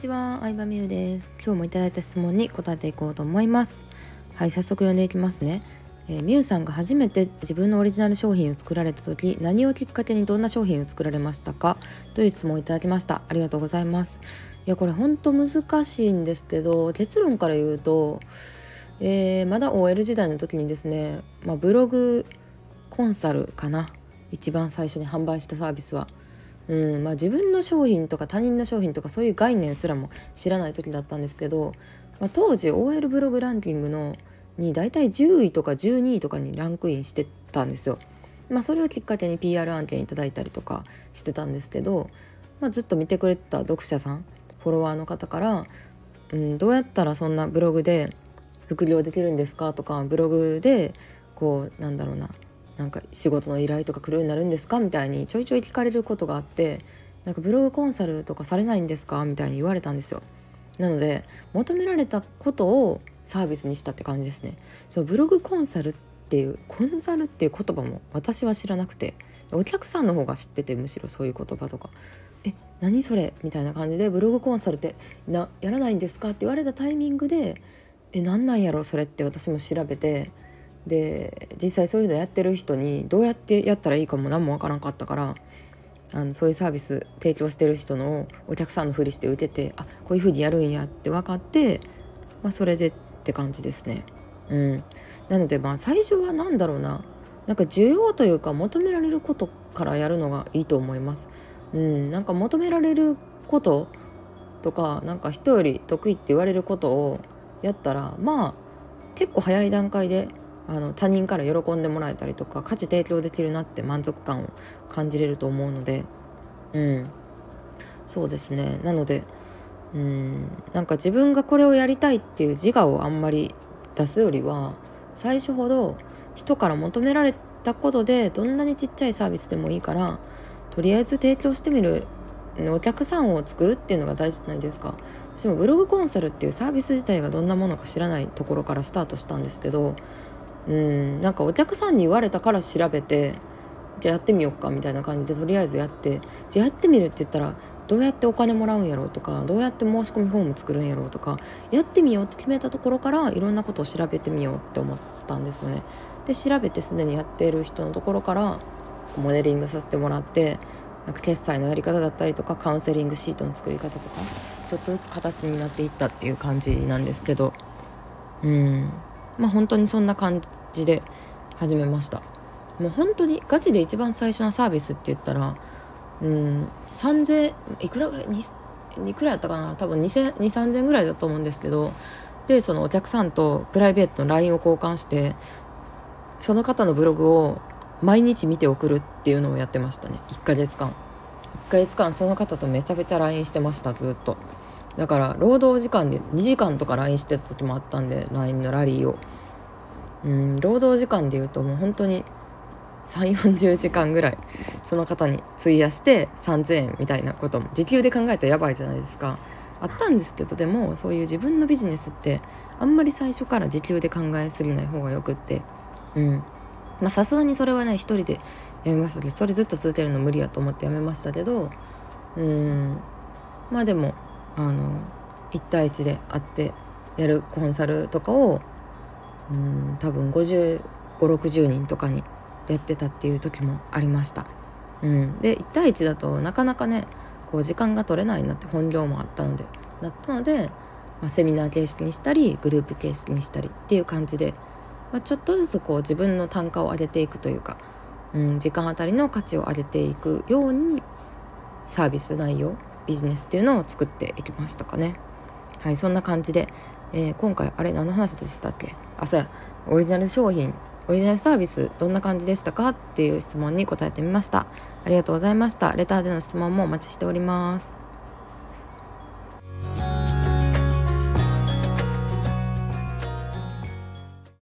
ちは、相葉美優です。今日もいただいた質問に答えていこうと思います。はい早速読んでいきますね。えー、みゆさんが初めて自分のオリジナル商品を作られた時何をきっかけにどんな商品を作られましたか？という質問をいただきました。ありがとうございます。いやこれほんと難しいんですけど結論から言うと、えー、まだ OL 時代の時にですね、まあ、ブログコンサルかな。一番最初に販売したサービスは。うんまあ、自分の商品とか他人の商品とかそういう概念すらも知らない時だったんですけど、まあ、当時 OL ブログランキングのに大体10位とか12位とかにランクインしてたんですよ。まあ、それをきっかけに PR 案件いただいたりとかしてたんですけど、まあ、ずっと見てくれてた読者さんフォロワーの方から「うん、どうやったらそんなブログで副業できるんですか?」とかブログでこうなんだろうななんか仕事の依頼とか来るようになるんですかみたいにちょいちょい聞かれることがあってなんかブログコンサルとかされないんですかみたいに言われたんですよ。なので求められたことをサービスにしたって感じですね。そうブログコンサルっていうコンサルっていう言葉も私は知らなくてお客さんの方が知っててむしろそういう言葉とかえ何それみたいな感じでブログコンサルってなやらないんですかって言われたタイミングでえ何なんやろそれって私も調べてで実際そういうのやってる人にどうやってやったらいいかも何も分からんかったからあのそういうサービス提供してる人のお客さんのふりして打ててあこういうふうにやるんやって分かって、まあ、それでって感じですね。うん、なのでまあ最初は何だろうななんか需要というか求められることからやるのがいいと思います。うん、なんか求められることとかなんか人より得意って言われることをやったらまあ結構早い段階であの他人から喜んでもらえたりとか価値提供できるなって満足感を感じれると思うのでうん。そうですね。なのでうん。なんか自分がこれをやりたいっていう自我をあんまり出すよりは最初ほど人から求められたことでどんなにちっちゃいサービスでもいいからとりあえず提供してみるお客さんを作るっていうのが大事じゃないですか。私もブログコンサルっていうサービス自体がどんなものか知らないところからスタートしたんですけどうん。なんかお客さんに言われたから調べてじゃあやってみようかみたいな感じでとりあえずやってじゃあやってみるって言ったらどうやってお金もらうんやろうとかどうやって申し込みフォーム作るんやろうとかやってみようって決めたところからいろんなことを調べてみようって思ったんですよね。で調べてすでにやっている人のところからモデリングさせてもらってなんか決済のやり方だったりとかカウンセリングシートの作り方とかちょっとずつ形になっていったっていう感じなんですけど。うん。まあ本当にそんな感じで始めました。もう本当にガチで一番最初のサービスって言ったらうん3000いくらぐらいいくらやったかな？多分20003000ぐらいだと思うんですけどでそのお客さんとプライベートの LINE を交換してその方のブログを毎日見て送るっていうのをやってましたね。1ヶ月間。1ヶ月間その方とめちゃめちゃ LINE してましたずっと。だから労働時間で2時間とか LINE してた時もあったんで LINE のラリーを。うん労働時間でいうともう本当に3 4 0時間ぐらいその方に費やして3,000円みたいなことも時給で考えたらやばいじゃないですか。あったんですけどでもそういう自分のビジネスってあんまり最初から時給で考えすぎない方がよくって。うん。まあさすがにそれはね一人でやめましたけどそれずっと続けるの無理やと思ってやめましたけどうん。まあでもあの1対1で会ってやるコンサルとかをうん多分5060人とかにやってたっていう時もありました。うん、で1対1だとなかなかねこう時間が取れないなって本業もあったのでなったので、まあ、セミナー形式にしたりグループ形式にしたりっていう感じで、まあ、ちょっとずつこう自分の単価を上げていくというか、うん、時間あたりの価値を上げていくようにサービス内容ビジネスっていうのを作っていきましたかね。はいそんな感じで、えー、今回あれ何の話でしたっけ？あそうや。オリジナル商品オリジナルサービスどんな感じでしたか？っていう質問に答えてみました。ありがとうございました。レターでの質問もお待ちしております。